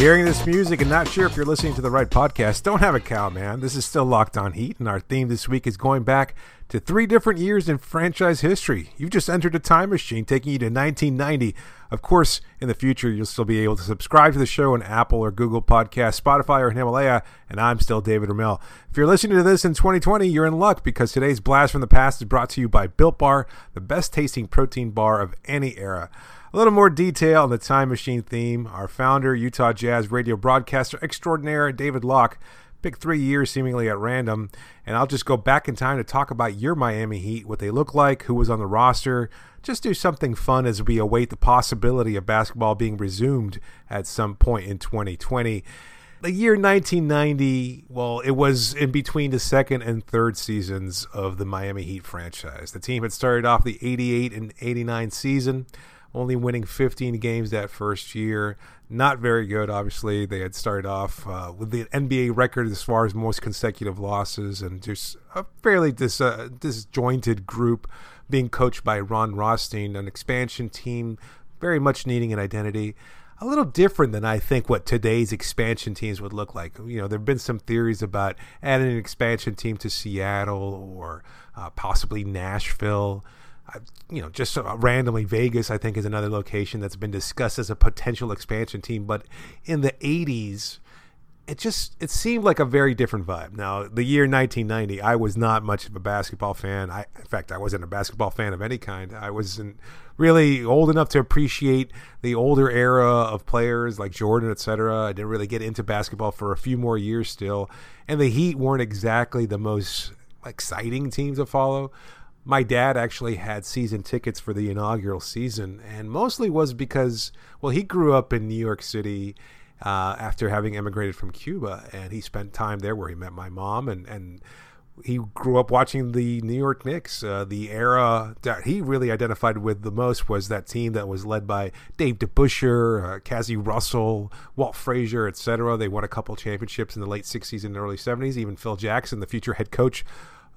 Hearing this music and not sure if you're listening to the right podcast, don't have a cow, man. This is still Locked On Heat, and our theme this week is going back to three different years in franchise history. You've just entered a time machine taking you to 1990. Of course, in the future, you'll still be able to subscribe to the show on Apple or Google Podcasts, Spotify, or Himalaya, and I'm still David Ramil. If you're listening to this in 2020, you're in luck because today's Blast from the Past is brought to you by Built Bar, the best tasting protein bar of any era. A little more detail on the Time Machine theme. Our founder, Utah Jazz radio broadcaster extraordinaire, David Locke, picked three years seemingly at random. And I'll just go back in time to talk about your Miami Heat, what they look like, who was on the roster. Just do something fun as we await the possibility of basketball being resumed at some point in 2020. The year 1990, well, it was in between the second and third seasons of the Miami Heat franchise. The team had started off the 88 and 89 season only winning 15 games that first year. Not very good, obviously. They had started off uh, with the NBA record as far as most consecutive losses and just a fairly dis, uh, disjointed group being coached by Ron Rothstein, an expansion team very much needing an identity. A little different than I think what today's expansion teams would look like. You know, there have been some theories about adding an expansion team to Seattle or uh, possibly Nashville you know, just randomly, Vegas, I think, is another location that's been discussed as a potential expansion team. But in the 80s, it just it seemed like a very different vibe. Now, the year 1990, I was not much of a basketball fan. I, in fact, I wasn't a basketball fan of any kind. I wasn't really old enough to appreciate the older era of players like Jordan, etc. I didn't really get into basketball for a few more years still, and the Heat weren't exactly the most exciting team to follow my dad actually had season tickets for the inaugural season, and mostly was because, well, he grew up in New York City uh, after having emigrated from Cuba, and he spent time there where he met my mom, and and he grew up watching the New York Knicks. Uh, the era that he really identified with the most was that team that was led by Dave DeBusschere, uh, Cazzie Russell, Walt Frazier, etc. They won a couple championships in the late '60s and early '70s. Even Phil Jackson, the future head coach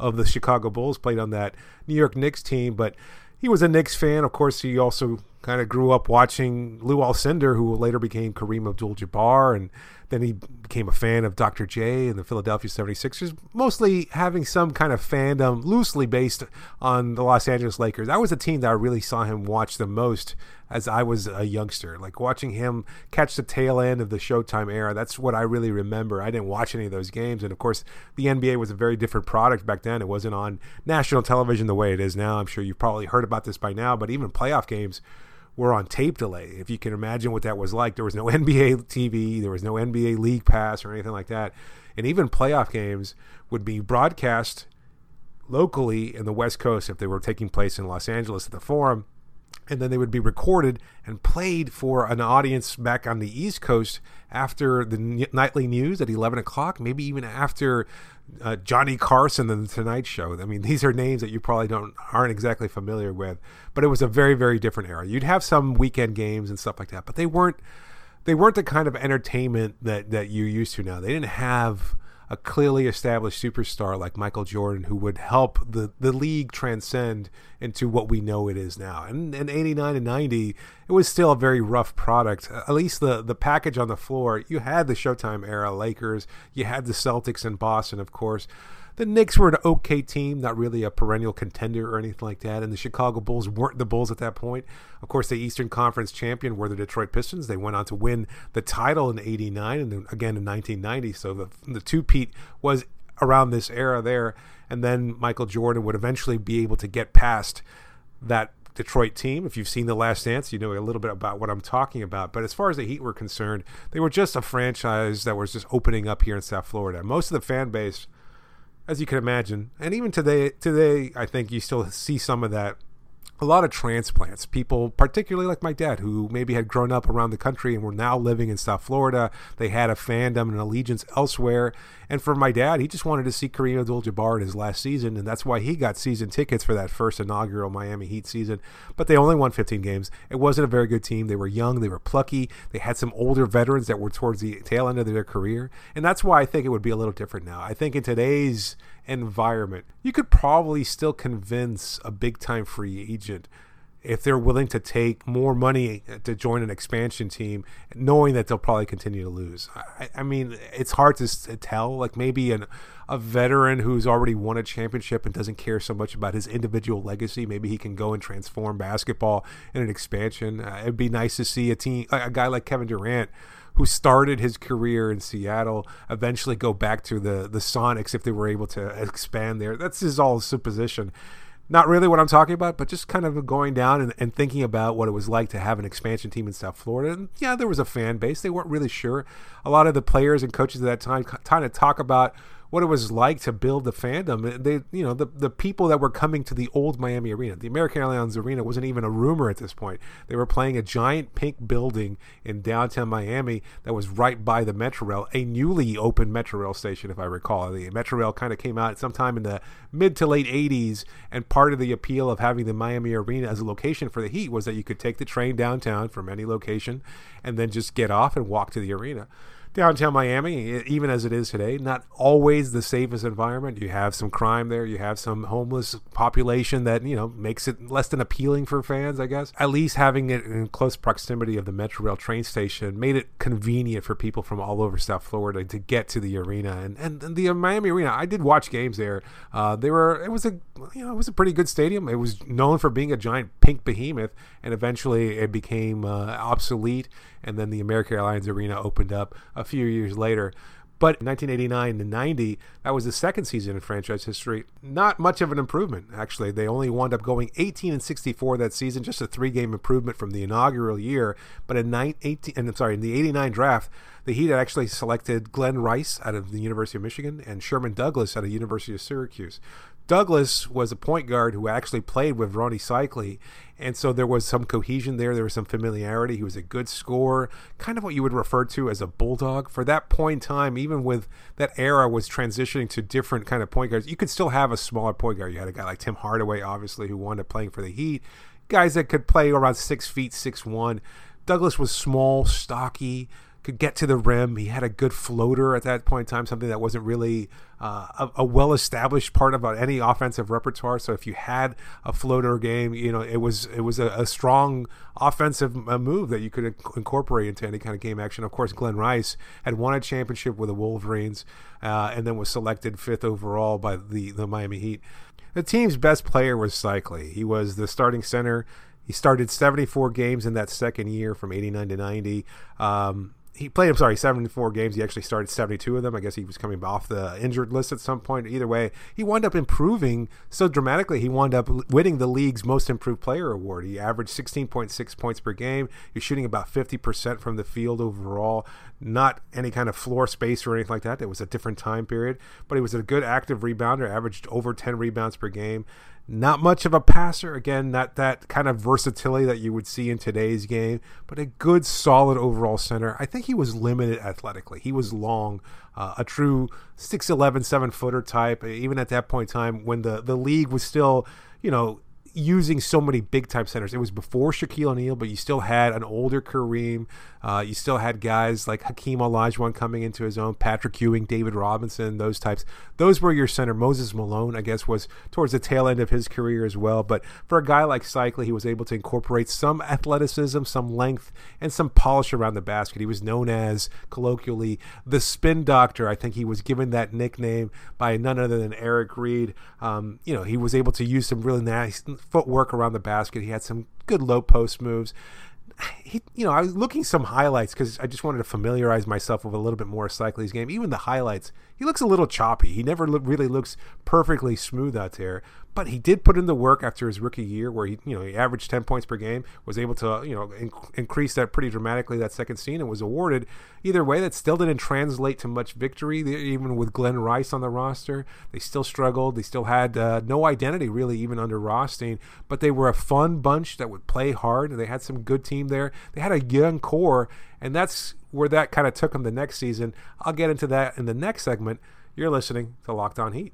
of the Chicago Bulls, played on that New York Knicks team. But he was a Knicks fan. Of course, he also kind of grew up watching Lew Alcindor, who later became Kareem Abdul-Jabbar, and then he became a fan of Dr. J and the Philadelphia 76ers, mostly having some kind of fandom loosely based on the Los Angeles Lakers. That was a team that I really saw him watch the most as I was a youngster. Like watching him catch the tail end of the Showtime era. That's what I really remember. I didn't watch any of those games. And of course, the NBA was a very different product back then. It wasn't on national television the way it is now. I'm sure you've probably heard about this by now, but even playoff games were on tape delay. If you can imagine what that was like, there was no NBA TV, there was no NBA League Pass or anything like that. And even playoff games would be broadcast locally in the West Coast if they were taking place in Los Angeles at the Forum. And then they would be recorded and played for an audience back on the East Coast after the nightly news at 11 o'clock, maybe even after uh, Johnny Carson and the Tonight Show. I mean, these are names that you probably don't aren't exactly familiar with, but it was a very very different era. You'd have some weekend games and stuff like that, but they weren't they weren't the kind of entertainment that that you're used to now. They didn't have a clearly established superstar like Michael Jordan who would help the, the league transcend into what we know it is now. And in 89 and 90, it was still a very rough product. Uh, at least the, the package on the floor, you had the Showtime era Lakers, you had the Celtics in Boston, of course. The Knicks were an okay team, not really a perennial contender or anything like that. And the Chicago Bulls weren't the Bulls at that point. Of course, the Eastern Conference champion were the Detroit Pistons. They went on to win the title in '89 and again in 1990. So the the two-peat was around this era there. And then Michael Jordan would eventually be able to get past that Detroit team. If you've seen The Last Dance, you know a little bit about what I'm talking about. But as far as the Heat were concerned, they were just a franchise that was just opening up here in South Florida. Most of the fan base as you can imagine. And even today, today, I think you still see some of that. A lot of transplants, people, particularly like my dad, who maybe had grown up around the country and were now living in South Florida. They had a fandom and allegiance elsewhere. And for my dad, he just wanted to see Kareem Abdul-Jabbar in his last season, and that's why he got season tickets for that first inaugural Miami Heat season. But they only won 15 games. It wasn't a very good team. They were young, they were plucky. They had some older veterans that were towards the tail end of their career, and that's why I think it would be a little different now. I think in today's environment, you could probably still convince a big time free agent if they're willing to take more money to join an expansion team, knowing that they'll probably continue to lose. I, I mean, it's hard to, tell. Like maybe an, a veteran who's already won a championship and doesn't care so much about his individual legacy, maybe he can go and transform basketball in an expansion. Uh, it'd be nice to see a team, a guy like Kevin Durant who started his career in Seattle, eventually go back to the the Sonics if they were able to expand there. That's just all supposition. Not really what I'm talking about, but just kind of going down and, and thinking about what it was like to have an expansion team in South Florida. And yeah, there was a fan base. They weren't really sure. A lot of the players and coaches at that time kind of talk about what it was like to build the fandom. They, you know, the the people that were coming to the old Miami Arena, the American Airlines Arena, wasn't even a rumor at this point. They were playing a giant pink building in downtown Miami that was right by the Metro Rail, a newly opened Metro Rail station, if I recall. The Metro Rail kind of came out sometime in the mid to late '80s, and part of the appeal of having the Miami Arena as a location for the Heat was that you could take the train downtown from any location, and then just get off and walk to the arena downtown Miami, even as it is today, not always the safest environment. You have some crime there. You have some homeless population that you know makes it less than appealing for fans. I guess at least having it in close proximity of the Metro Rail train station made it convenient for people from all over South Florida to get to the arena. And and, the Miami Arena, I did watch games there. Uh, were it was a you know it was a pretty good stadium. It was known for being a giant pink behemoth, and eventually it became uh, obsolete and then the American Airlines Arena opened up a few years later. But 1989 to 90, that was the second season in franchise history. Not much of an improvement, actually. They only wound up going 18 and 64 that season, just a three-game improvement from the inaugural year. But in 18, and I'm sorry, in the 89 draft, the Heat had actually selected Glen Rice out of the University of Michigan and Sherman Douglas out of the University of Syracuse. Douglas was a point guard who actually played with Rony Seikaly, and so there was some cohesion there. There was some familiarity. He was a good scorer, kind of what you would refer to as a bulldog. For that point in time, even with that era was transitioning to different kind of point guards, you could still have a smaller point guard. You had a guy like Tim Hardaway, obviously, who wound up playing for the Heat. Guys that could play around six feet, six one. Douglas was small, stocky, could get to the rim. He had a good floater at that point in time, something that wasn't really uh, a, a well-established part of any offensive repertoire. So if you had a floater game, you know it was it was a, a strong offensive uh, move that you could incorporate into any kind of game action. Of course, Glen Rice had won a championship with the Wolverines, uh, and then was selected fifth overall by the the Miami Heat. The team's best player was Seikaly. He was the starting center. He started 74 games in that second year from 89 to 90. Um, he played, I'm sorry, 74 games. He actually started 72 of them. I guess he was coming off the injured list at some point. Either way, he wound up improving so dramatically. He wound up winning the league's most improved player award. He averaged 16.6 points per game. He was shooting about 50% from the field overall. Not any kind of floor space or anything like that. It was a different time period, but he was a good active rebounder, averaged over 10 rebounds per game Not much of a passer. Again, not that kind of versatility that you would see in today's game, but a good, solid overall center. I think he was limited athletically. He was long, uh, a true 6'11, 7 footer type, even at that point in time when the, the league was still, you know, using so many big time centers. It was before Shaquille O'Neal, but you still had an older Kareem. Uh, you still had guys like Hakeem Olajuwon coming into his own, Patrick Ewing, David Robinson, those types. Those were your center. Moses Malone, I guess, was towards the tail end of his career as well. But for a guy like Seikaly, he was able to incorporate some athleticism, some length, and some polish around the basket. He was known as, colloquially, the spin doctor. I think he was given that nickname by none other than Eric Reid. Um, you know, he was able to use some really nice footwork around the basket. He had some good low post moves. He, you know, I was looking some highlights because I just wanted to familiarize myself with a little bit more of Seikaly's game. Even the highlights, he looks a little choppy. He never look, really looks perfectly smooth out there. But he did put in the work after his rookie year, where he, you know, he averaged ten points per game, was able to, you know, increase that pretty dramatically that second scene, and was awarded. Either way, that still didn't translate to much victory. Even with Glen Rice on the roster, they still struggled. They still had uh, no identity really, even under Rothstein. But they were a fun bunch that would play hard, and they had some good team there. They had a young core, and that's where that kind of took them the next season. I'll get into that in the next segment. You're listening to Locked On Heat.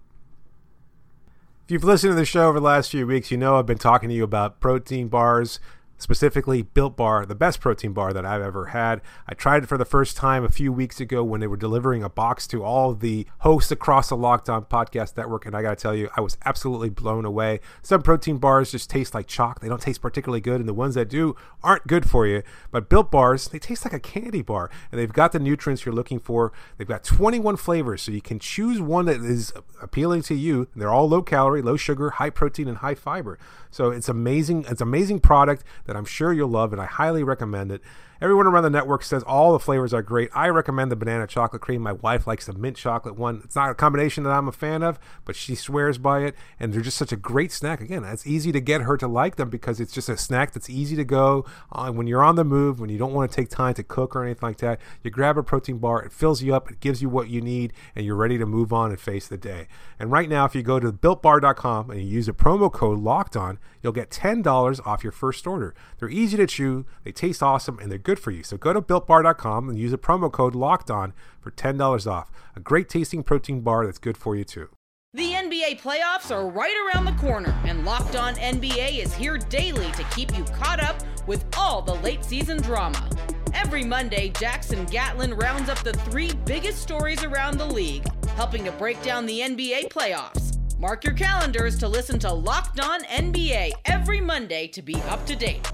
If you've listened to the show over the last few weeks, you know I've been talking to you about protein bars, specifically Built Bar, the best protein bar that I've ever had. I tried it for the first time a few weeks ago when they were delivering a box to all the hosts across the Locked On Podcast Network, and I got to tell you, I was absolutely blown away. Some protein bars just taste like chalk; they don't taste particularly good, and the ones that do aren't good for you. But Built Bars, they taste like a candy bar, and they've got the nutrients you're looking for. They've got 21 flavors, so you can choose one that is appealing to you. They're all low calorie, low sugar, high protein, and high fiber. So it's amazing. It's amazing product that I'm sure you'll love, and I highly recommend it. Everyone around the network says all the flavors are great. I recommend the banana chocolate cream. My wife likes the mint chocolate one. It's not a combination that I'm a fan of, but she swears by it. And they're just such a great snack. Again, it's easy to get her to like them because it's just a snack that's easy to go on when you're on the move, when you don't want to take time to cook or anything like that. You grab a protein bar, it fills you up, it gives you what you need, and you're ready to move on and face the day. And right now, if you go to builtbar.com and you use a promo code locked on, you'll get $10 off your first order. They're easy to chew, they taste awesome, and they're good for you. So go to builtbar.com and use a promo code locked on for $10 off. A great tasting protein bar that's good for you too. The NBA playoffs are right around the corner, and Locked On NBA is here daily to keep you caught up with all the late season drama. Every Monday, Jackson Gatlin rounds up the three biggest stories around the league, helping to break down the NBA playoffs. Mark your calendars to listen to Locked On NBA every Monday to be up to date.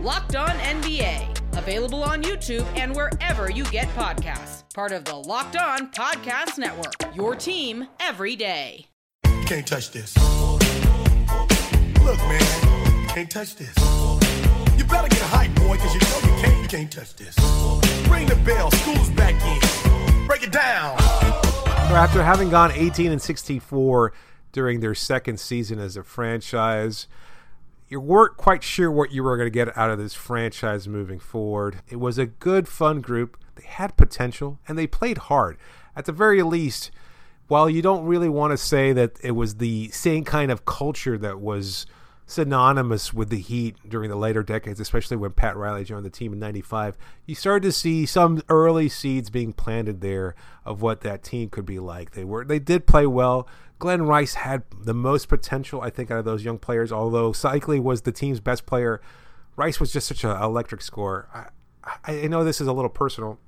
Locked On NBA, available on YouTube and wherever you get podcasts. Part of the Locked On Podcast Network. Your team every day. Can't touch this. Look, man, you can't touch this. You better get hype, boy, because you know you can't, you can't touch this. Ring the bell, school's back in. Break it down. After having gone 18 and 64 during their second season as a franchise, you weren't quite sure what you were going to get out of this franchise moving forward. It was a good, fun group. They had potential and they played hard. At the very least, while you don't really want to say that it was the same kind of culture that was synonymous with the Heat during the later decades, especially when Pat Riley joined the team in 95, you started to see some early seeds being planted there of what that team could be like. They were they did play well. Glen Rice had the most potential, I think, out of those young players. Although Seikaly was the team's best player, Rice was just such an electric scorer. I, I know this is a little personal,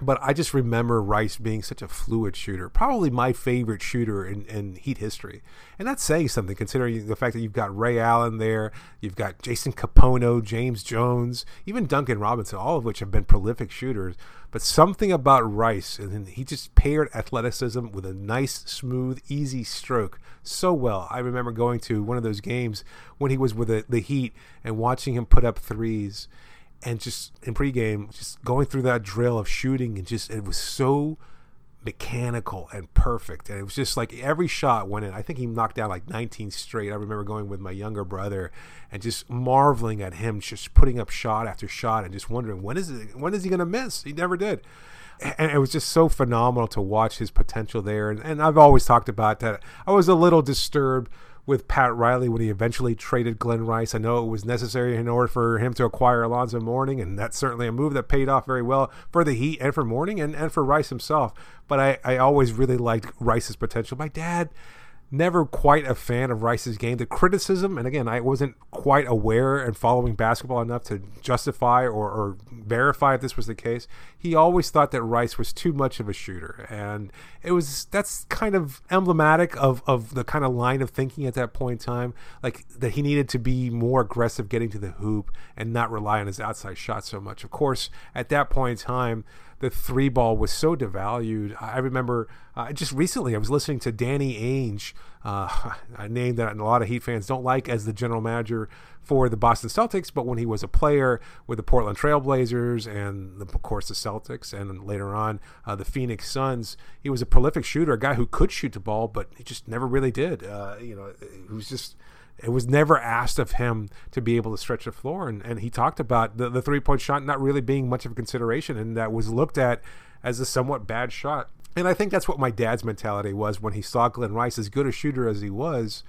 but I just remember Rice being such a fluid shooter, probably my favorite shooter in, in Heat history. And that's saying something considering the fact that you've got Ray Allen there, you've got Jason Kapono, James Jones, even Duncan Robinson, all of which have been prolific shooters. But something about Rice, and he just paired athleticism with a nice, smooth, easy stroke so well. I remember going to one of those games when he was with the, the Heat and watching him put up threes and just in pregame, just going through that drill of shooting and just it was so mechanical and perfect. And it was just like every shot went in. I think he knocked down like 19 straight. I remember going with my younger brother and just marveling at him just putting up shot after shot and just wondering when is it when is he going to miss? He never did. And it was just so phenomenal to watch his potential there. And, and I've always talked about that. I was a little disturbed with Pat Riley when he eventually traded Glen Rice. I know it was necessary in order for him to acquire Alonzo Mourning, and that's certainly a move that paid off very well for the Heat and for Mourning and, and for Rice himself. But I, I always really liked Rice's potential. My dad never quite a fan of Rice's game. The criticism, and again, I wasn't quite aware and following basketball enough to justify or, or, verify if this was the case. He always thought that Rice was too much of a shooter, and it was that's kind of emblematic of of the kind of line of thinking at that point in time, like that he needed to be more aggressive getting to the hoop and not rely on his outside shot so much. Of course, at that point in time the three ball was so devalued. I remember uh, just recently I was listening to Danny Ainge, uh, a name that a lot of Heat fans don't like as the general manager for the Boston Celtics, but when he was a player with the Portland Trailblazers and the, of course the Celtics and later on uh, the Phoenix Suns, he was a prolific shooter, a guy who could shoot the ball, but he just never really did. Uh, you know, he was just it was never asked of him to be able to stretch the floor. And, and he talked about the, the three point shot not really being much of a consideration and that was looked at as a somewhat bad shot. And I think that's what my dad's mentality was when he saw Glen Rice, as good a shooter as he was.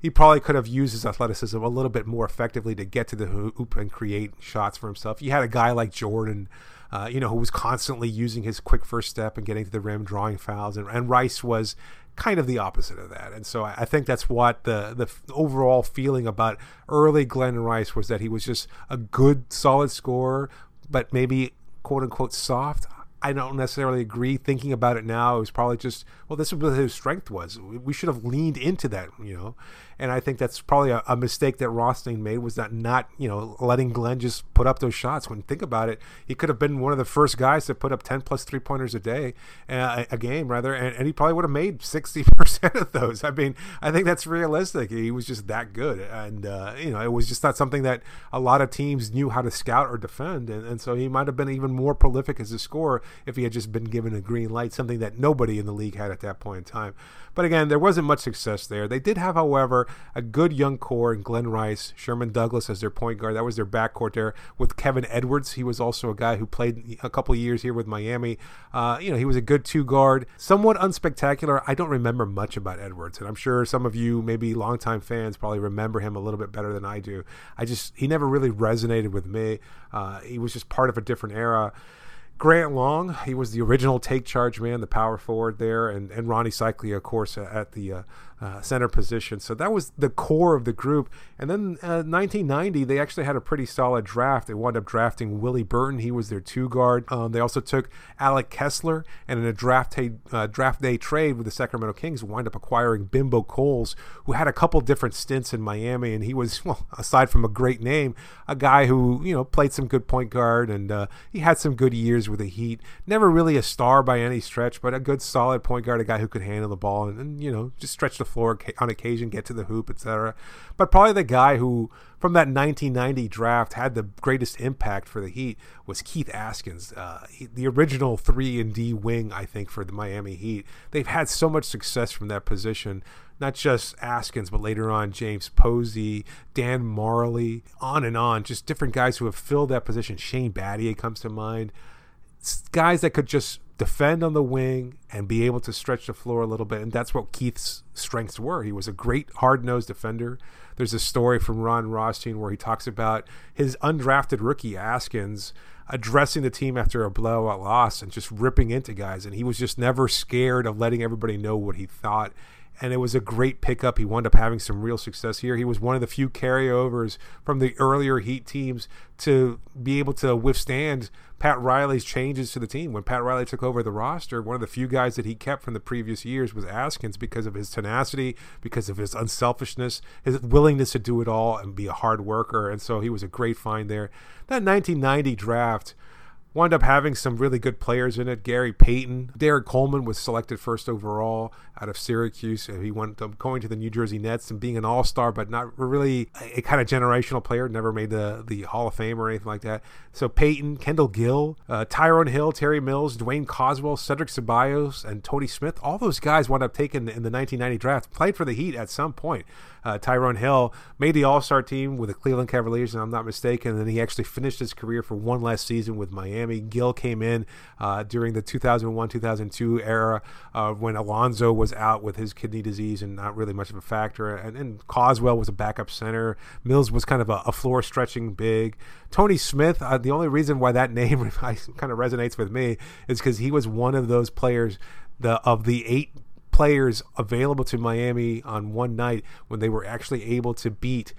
He probably could have used his athleticism a little bit more effectively to get to the hoop and create shots for himself. You had a guy like Jordan, uh, you know, who was constantly using his quick first step and getting to the rim, drawing fouls, and, and Rice was kind of the opposite of that. And so I think that's what the the overall feeling about early Glen Rice was that he was just a good, solid scorer, but maybe quote unquote soft. I don't necessarily agree. Thinking about it now, it was probably just well, this is what his strength was. We should have leaned into that, you know. And I think that's probably a, a, mistake that Rothstein made was that not, you know, letting Glen just put up those shots. When think about it, he could have been one of the first guys to put up 10 plus three pointers a day, uh, a game rather, and, and, he probably would have made 60% of those. I mean, I think that's realistic. He was just that good. And, uh, you know, it was just not something that a lot of teams knew how to scout or defend. And, and so he might have been even more prolific as a scorer if he had just been given a green light, something that nobody in the league had at that point in time. But again, there wasn't much success there. They did have, however, a good young core in Glen Rice, Sherman Douglas as their point guard. That was their backcourt there with Kevin Edwards. He was also a guy who played a couple years here with Miami. Uh, you know, he was a good two guard, somewhat unspectacular. I don't remember much about Edwards, and I'm sure some of you, maybe longtime fans, probably remember him a little bit better than I do. I just he never really resonated with me. Uh, he was just part of a different era. Grant Long, he was the original take charge man, the power forward there, and, and Rony Seikaly, of course, at the uh, uh, center position. So that was the core of the group. And then uh, 1990, they actually had a pretty solid draft. They wound up drafting Willie Burton. He was their two guard. Um, they also took Alec Kessler, and in a draft day, uh, draft day trade with the Sacramento Kings, wound up acquiring Bimbo Coles, who had a couple different stints in Miami. And he was, well, aside from a great name, a guy who, you know, played some good point guard and uh, he had some good years with the Heat. Never really a star by any stretch, but a good solid point guard, a guy who could handle the ball and, and you know, just stretch the floor on occasion, get to the hoop, etc. But probably the guy who, from that 1990 draft, had the greatest impact for the Heat was Keith Askins, uh, he, the original three and D wing, I think, for the Miami Heat. They've had so much success from that position. Not just Askins, but later on James Posey, Dan Majerle, on and on. Just different guys who have filled that position. Shane Battier comes to mind. Guys that could just defend on the wing and be able to stretch the floor a little bit. And that's what Keith's strengths were. He was a great hard nosed defender. There's a story from Ron Rothstein where he talks about his undrafted rookie Askins addressing the team after a blowout loss and just ripping into guys. And he was just never scared of letting everybody know what he thought and it was a great pickup. He wound up having some real success here. He was one of the few carryovers from the earlier Heat teams to be able to withstand Pat Riley's changes to the team. When Pat Riley took over the roster, one of the few guys that he kept from the previous years was Askins because of his tenacity, because of his unselfishness, his willingness to do it all and be a hard worker. And so he was a great find there. That 1990 draft wound up having some really good players in it. Gary Payton, Derrick Coleman was selected first overall out of Syracuse. He went up going to the New Jersey Nets and being an All Star, but not really a, kind of generational player. Never made the the Hall of Fame or anything like that. So Payton, Kendall Gill, uh, Tyrone Hill, Terry Mills, Duane Causwell, Cedric Ceballos, and Tony Smith. All those guys wound up taken in the 1990 draft. Played for the Heat at some point. Uh, Tyrone Hill made the All Star team with the Cleveland Cavaliers, and I'm not mistaken. And then he actually finished his career for one last season with Miami. Gill came in uh, during the 2001 2002 era uh, when Alonzo was out with his kidney disease and not really much of a factor. And, and Causwell was a backup center. Mills was kind of a, a floor stretching big. Tony Smith, uh, the only reason why that name kind of resonates with me is because he was one of those players the of the eight players available to Miami on one night when they were actually able to beat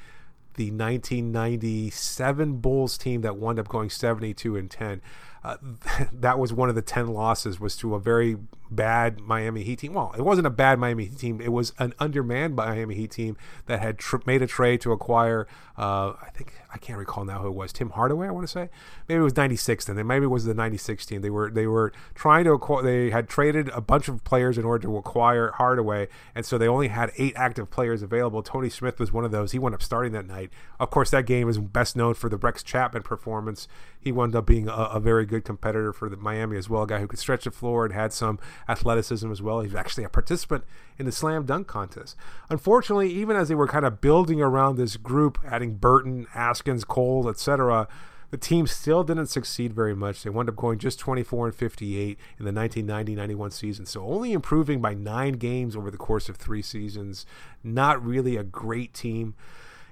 the 1997 Bulls team that wound up going 72 and 10. Uh, that was one of the 10 losses was to a very bad Miami Heat team. Well, it wasn't a bad Miami Heat team. It was an undermanned Miami Heat team that had tr- made a trade to acquire. Uh, I think I can't recall now who it was. Tim Hardaway, I want to say. Maybe it was '96. Then maybe it was the '96 team. They were they were trying to acquire. They had traded a bunch of players in order to acquire Hardaway, and so they only had eight active players available. Tony Smith was one of those. He wound up starting that night. Of course, that game is best known for the Rex Chapman performance. He wound up being a, a very good competitor for the Miami as well. A guy who could stretch the floor and had some athleticism as well. He's actually a participant in the slam dunk contest. Unfortunately, even as they were kind of building around this group, adding Burton, Askins, Cole, etc., the team still didn't succeed very much. They wound up going just 24 and 58 in the 1990-91 season, so only improving by nine games over the course of three seasons. Not really a great team.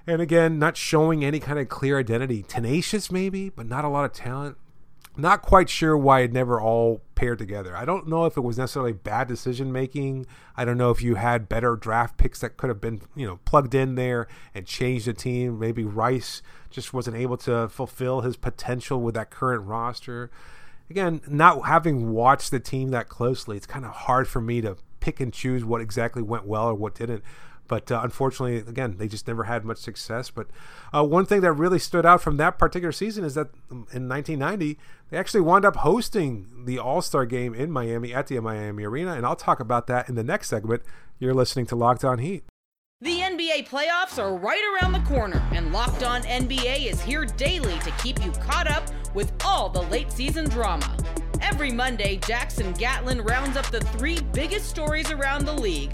And again, not showing any kind of clear identity. Tenacious, maybe, but not a lot of talent not quite sure why it never all paired together. I don't know if it was necessarily bad decision making. I don't know if you had better draft picks that could have been, you know, plugged in there and changed the team. Maybe Rice just wasn't able to fulfill his potential with that current roster. Again, not having watched the team that closely, it's kind of hard for me to pick and choose what exactly went well or what didn't. But uh, unfortunately, again, they just never had much success. But uh, one thing that really stood out from that particular season is that in 1990, they actually wound up hosting the All Star game in Miami at the Miami Arena. And I'll talk about that in the next segment. You're listening to Locked On Heat. The NBA playoffs are right around the corner, and Locked On NBA is here daily to keep you caught up with all the late season drama. Every Monday, Jackson Gatlin rounds up the three biggest stories around the league,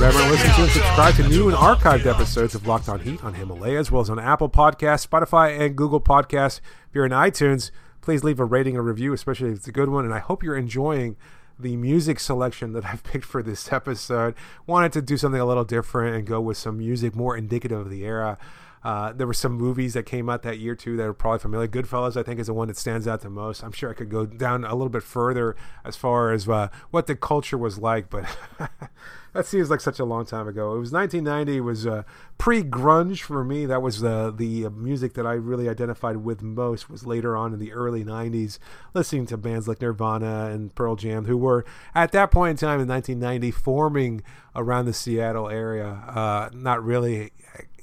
Remember, listen to and subscribe to new and archived episodes of Locked On Heat on Himalaya, as well as on Apple Podcasts, Spotify, and Google Podcasts. If you're in iTunes, please leave a rating and review, especially if it's a good one. And I hope you're enjoying the music selection that I've picked for this episode. Wanted to do something a little different and go with some music more indicative of the era. Uh, there were some movies that came out that year too that are probably familiar. Goodfellas, I think, is the one that stands out the most. I'm sure I could go down a little bit further as far as uh, what the culture was like, but that seems like such a long time ago. It was 1990. It was uh, pre-grunge for me. That was the the music that I really identified with most. Was later on in the early 90s, listening to bands like Nirvana and Pearl Jam, who were at that point in time in 1990 forming around the Seattle area. Uh, not really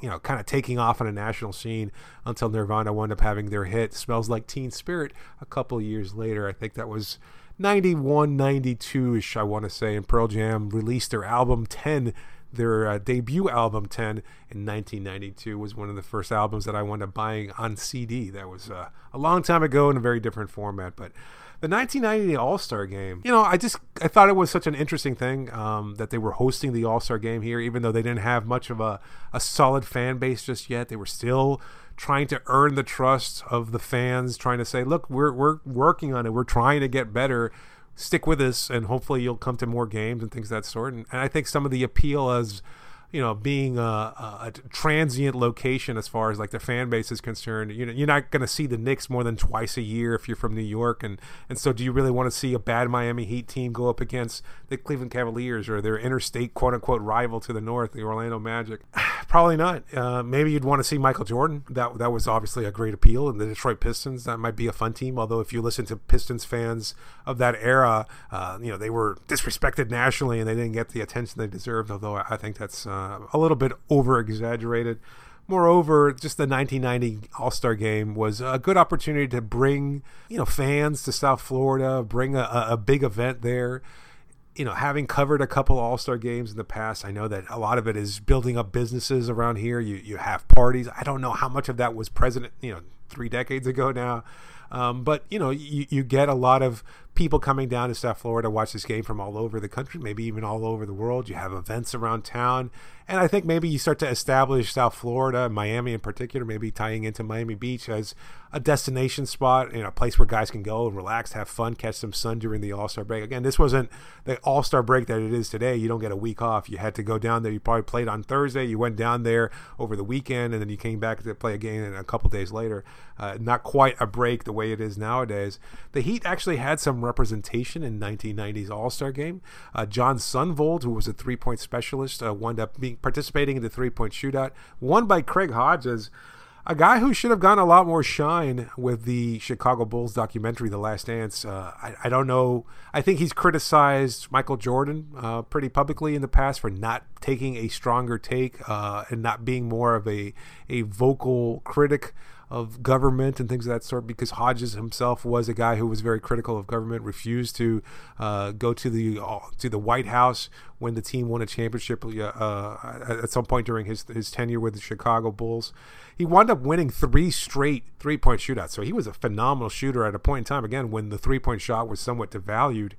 you know, kind of taking off on a national scene until Nirvana wound up having their hit "Smells Like Teen Spirit" a couple years later. I think that was 91, 92 ish, I want to say. And Pearl Jam released their album 10, their uh, debut album 10 in 1992 was one of the first albums that I wound up buying on CD. That was uh, a long time ago in a very different format, but the 1990 All Star Game. You know, I just I thought it was such an interesting thing um, that they were hosting the All Star Game here, even though they didn't have much of a, a solid fan base just yet. They were still trying to earn the trust of the fans, trying to say, "Look, we're we're working on it. We're trying to get better." Stick with us, and hopefully you'll come to more games and things of that sort. And, and I think some of the appeal as you know, being a, a, transient location as far as like the fan base is concerned. You know, you're not going to see the Knicks more than twice a year if you're from New York, and and so do you really want to see a bad Miami Heat team go up against the Cleveland Cavaliers or their interstate quote unquote rival to the north, the Orlando Magic? Probably not. Uh, maybe you'd want to see Michael Jordan. That that was obviously a great appeal, and the Detroit Pistons that might be a fun team. Although if you listen to Pistons fans of that era, uh, you know they were disrespected nationally and they didn't get the attention they deserved. Although I think that's uh, a little bit over exaggerated. Moreover, just the 1990 All Star Game was a good opportunity to bring you know fans to South Florida, bring a, a big event there. You know, having covered a couple All Star games in the past, I know that a lot of it is building up businesses around here. You you have parties. I don't know how much of that was present. You know, three decades ago now. Um, but you know, you, you get a lot of people coming down to South Florida to watch this game from all over the country, maybe even all over the world. You have events around town. And I think maybe you start to establish South Florida, Miami in particular, maybe tying into Miami Beach as a destination spot, you know, a place where guys can go and relax, have fun, catch some sun during the All Star break. Again, this wasn't the All Star break that it is today. You don't get a week off. You had to go down there. You probably played on Thursday. You went down there over the weekend, and then you came back to play a game a couple days later. Uh, not quite a break the way it is nowadays. The Heat actually had some representation in 1990's All Star game. Uh, Jon Sundvold, who was a three point specialist, uh, wound up being participating in the three point shootout, won by Craig Hodges a guy who should have gotten a lot more shine with the Chicago Bulls documentary, The Last Dance. Uh, I, I, don't know. I think he's criticized Michael Jordan uh, pretty publicly in the past for not taking a stronger take uh, and not being more of a, a vocal critic of government and things of that sort because Hodges himself was a guy who was very critical of government, refused to uh, go to the uh, to the White House when the team won a championship uh, at some point during his his tenure with the Chicago Bulls. He wound up winning three straight three point shootouts, so he was a phenomenal shooter at a point in time. Again, when the three point shot was somewhat devalued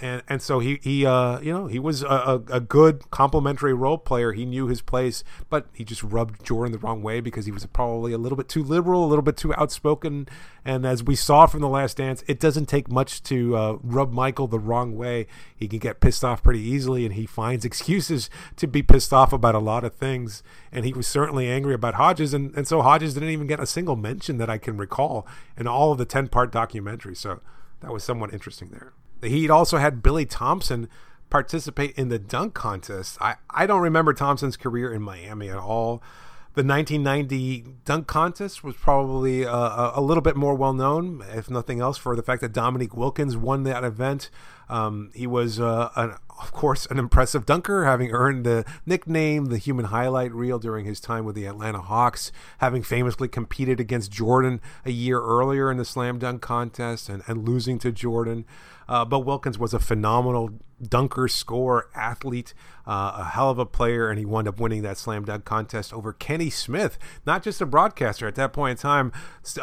and and so he he uh you know he was a, a good complementary role player. He knew his place, but he just rubbed Jordan the wrong way because he was probably a little bit too liberal, a little bit too outspoken. And as we saw from the Last Dance, it doesn't take much to uh, rub Michael the wrong way. He can get pissed off pretty easily, and he finds excuses to be pissed off about a lot of things. And he was certainly angry about Hodges, and and so Hodges didn't even get a single mention that I can recall in all of the ten part documentary. So that was somewhat interesting there. Heat also had Billy Thompson participate in the dunk contest. I, I don't remember Thompson's career in Miami at all. The 1990 dunk contest was probably uh, a, a, little bit more well known, if nothing else, for the fact that Dominique Wilkins won that event. Um, he was, uh, an, of course, an impressive dunker, having earned the nickname the human highlight reel during his time with the Atlanta Hawks, having famously competed against Jordan a year earlier in the slam dunk contest and, and losing to Jordan. Uh, but Wilkins was a phenomenal dunker, scorer, athlete, uh, a hell of a player, and he wound up winning that slam dunk contest over Kenny Smith, not just a broadcaster. At that point in time,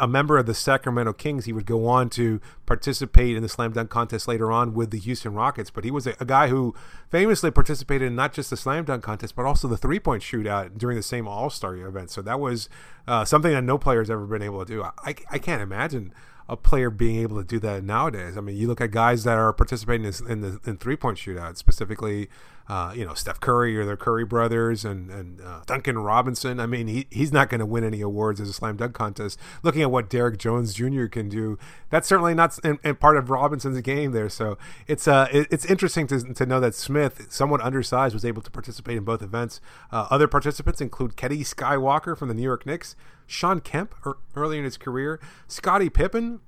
a member of the Sacramento Kings. He would go on to participate in the slam dunk contest later on with the Houston Rockets, but he was a, a guy who famously participated in not just the slam dunk contest, but also the three point shootout during the same All Star event. So that was uh, something that no player has ever been able to do. I, I can't imagine a player being able to do that nowadays. I mean, you look at guys that are participating in, the in three point shootout, specifically, uh, you know, Steph Curry or the Curry brothers and and uh, Duncan Robinson. I mean, he, he's not going to win any awards as a slam dunk contest. Looking at what Derrick Jones Jr. can do, that's certainly not in, in part of Robinson's game there. So it's uh it, it's interesting to, to know that Smith, somewhat undersized, was able to participate in both events. Uh, other participants include Kenny Skywalker from the New York Knicks. Shawn Kemp early in his career, Scottie Pippen,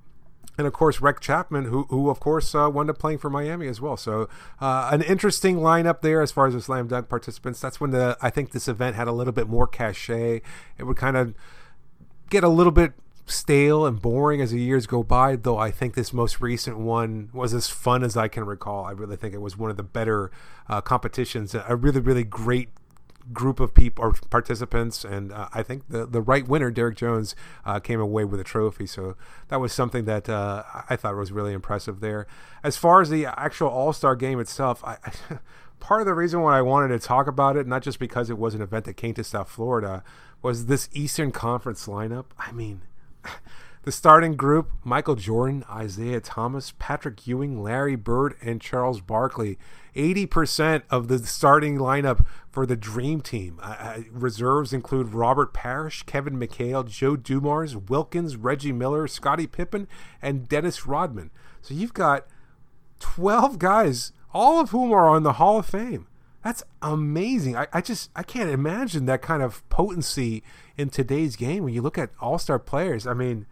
and of course Rex Chapman, who who of course uh, wound up playing for Miami as well. So uh, an interesting lineup there as far as the slam dunk participants. That's when the I think this event had a little bit more cachet. It would kind of get a little bit stale and boring as the years go by. Though I think this most recent one was as fun as I can recall. I really think it was one of the better uh, competitions. A really really great group of people or participants, and uh, I think the the right winner, Derrick Jones, uh, came away with a trophy. So that was something that uh, I thought was really impressive there. As far as the actual All Star game itself, I, I, part of the reason why I wanted to talk about it, not just because it was an event that came to South Florida, was this Eastern Conference lineup. I mean. The starting group Michael Jordan, Isiah Thomas, Patrick Ewing, Larry Bird, and Charles Barkley. 80% of the starting lineup for the Dream Team. Uh, reserves include Robert Parish, Kevin McHale, Joe Dumars, Wilkins, Reggie Miller, Scottie Pippen, and Dennis Rodman. So you've got 12 guys, all of whom are on the Hall of Fame. That's amazing. I, I just I can't imagine that kind of potency in today's game when you look at all star players. I mean,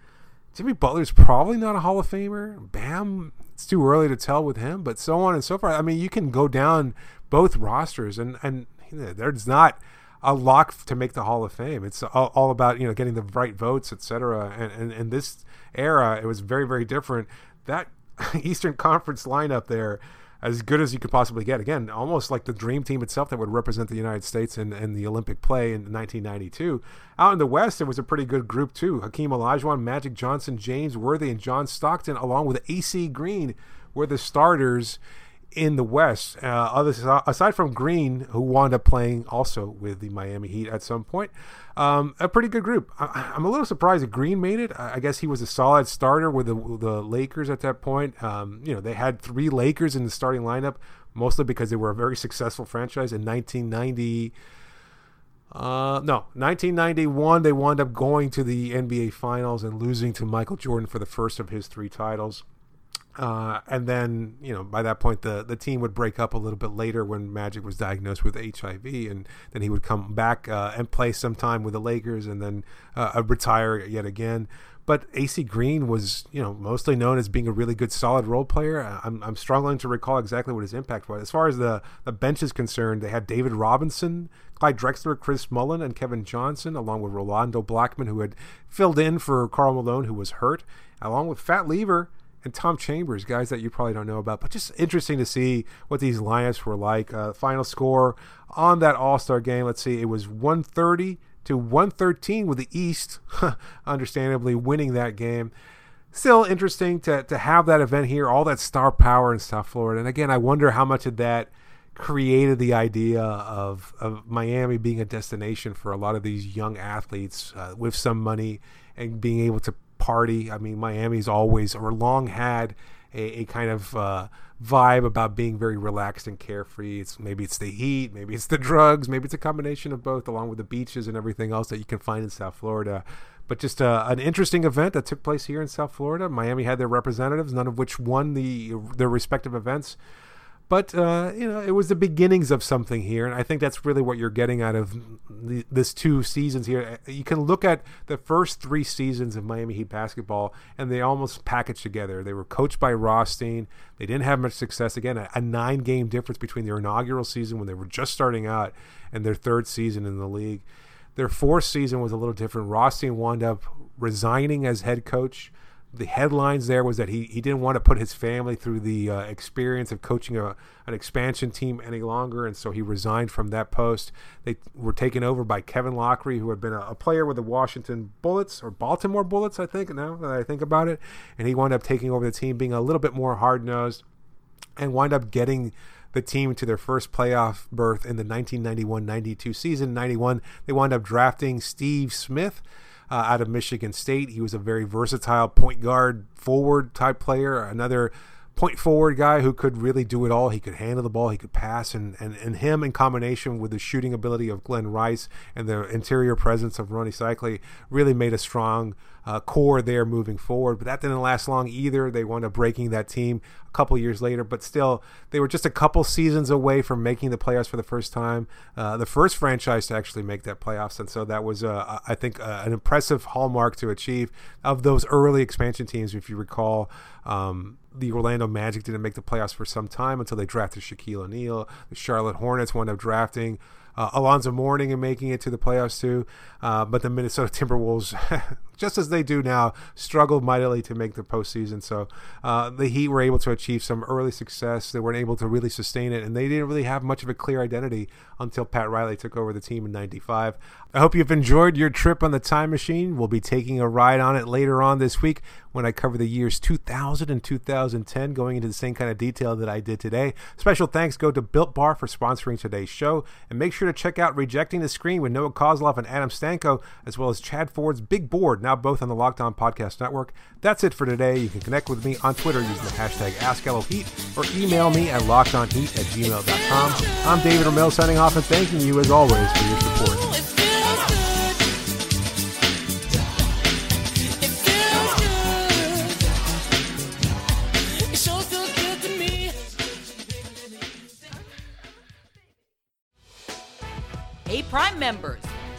Jimmy Butler's probably not a Hall of Famer. Bam, it's too early to tell with him, but so on and so forth. I mean, you can go down both rosters, and and there's not a lock to make the Hall of Fame. It's all, all about you know getting the right votes, etc. And, and in this era, it was very very different. That Eastern Conference lineup there, as good as you could possibly get. Again, almost like the dream team itself that would represent the United States in, in the Olympic play in 1992. Out in the West, it was a pretty good group too. Hakeem Olajuwon, Magic Johnson, James Worthy, and John Stockton, along with AC Green, were the starters in the West. Uh, others aside from Green, who wound up playing also with the Miami Heat at some point, um, a pretty good group. I, am a little surprised that Green made it. I, guess he was a solid starter with the, the Lakers at that point. Um, you know, they had three Lakers in the starting lineup, mostly because they were a very successful franchise in 1990. Uh, no, 1991, they wound up going to the NBA Finals and losing to Michael Jordan for the first of his three titles. Uh, and then, you know, by that point, the, the team would break up a little bit later when Magic was diagnosed with HIV, and then he would come back uh, and play some time with the Lakers, and then uh, retire yet again. But AC Green was, you know, mostly known as being a really good, solid role player. I'm, I'm struggling to recall exactly what his impact was. As far as the, the bench is concerned, they had David Robinson, Clyde Drexler, Chris Mullin, and Kevin Johnson, along with Rolando Blackman, who had filled in for Karl Malone, who was hurt, along with Fat Lever and Tom Chambers, guys that you probably don't know about, but just interesting to see what these lineups were like. Uh, final score on that All Star game, let's see, it was 130 to 113 with the East, understandably winning that game. Still interesting to, to have that event here, all that star power in South Florida. And again, I wonder how much of that created the idea of, of Miami being a destination for a lot of these young athletes uh, with some money and being able to party. I mean, Miami's always or long had a, a kind of uh, vibe about being very relaxed and carefree. It's maybe it's the heat, maybe it's the drugs, maybe it's a combination of both, along with the beaches and everything else that you can find in South Florida. But just uh, an interesting event that took place here in South Florida. Miami had their representatives, none of which won the their respective events. But uh, you know, it was the beginnings of something here, and I think that's really what you're getting out of the, this two seasons here. You can look at the first three seasons of Miami Heat basketball, and they almost packaged together. They were coached by Rothstein. They didn't have much success. Again, a, a nine-game difference between their inaugural season when they were just starting out and their third season in the league. Their fourth season was a little different. Rothstein wound up resigning as head coach the headlines there was that he, he didn't want to put his family through the uh, experience of coaching a, an expansion team any longer, and so he resigned from that post. They were taken over by Kevin Loughery, who had been a, a player with the Washington Bullets or Baltimore Bullets, I think, now that I think about it. And he wound up taking over the team, being a little bit more hard nosed, and wind up getting the team to their first playoff berth in the 1991 92 season. 91, they wound up drafting Steve Smith uh, out of Michigan State. He was a very versatile point guard, forward type player. Another point forward guy who could really do it all. He could handle the ball, he could pass, and, and, and him in combination with the shooting ability of Glen Rice and the interior presence of Rony Seikaly really made a strong uh, core there moving forward. But that didn't last long either. They wound up breaking that team a couple years later, but still, they were just a couple seasons away from making the playoffs for the first time. Uh, the first franchise to actually make that playoffs, and so that was, uh, I think, uh, an impressive hallmark to achieve of those early expansion teams. If you recall, um, the Orlando Magic didn't make the playoffs for some time until they drafted Shaquille O'Neal. The Charlotte Hornets wound up drafting uh, Alonzo Mourning and making it to the playoffs too. Uh, but the Minnesota Timberwolves, just as they do now, struggled mightily to make the postseason. So uh, the Heat were able to achieve some early success. They weren't able to really sustain it, and they didn't really have much of a clear identity until Pat Riley took over the team in '95. I hope you've enjoyed your trip on the time machine. We'll be taking a ride on it later on this week when I cover the years 2000 and 2010, going into the same kind of detail that I did today. Special thanks go to Built Bar for sponsoring today's show, and make sure to check out Rejecting the Screen with Noah Kozlov and Adam Stanko, as well as Chad Ford's Big Board, now both on the Locked On Podcast Network. That's it for today. You can connect with me on Twitter using the hashtag AskLOHeat or email me at lockedonheat at gmail.com. I'm David Ramil signing off and thanking you as always for your support. Hey, Prime members,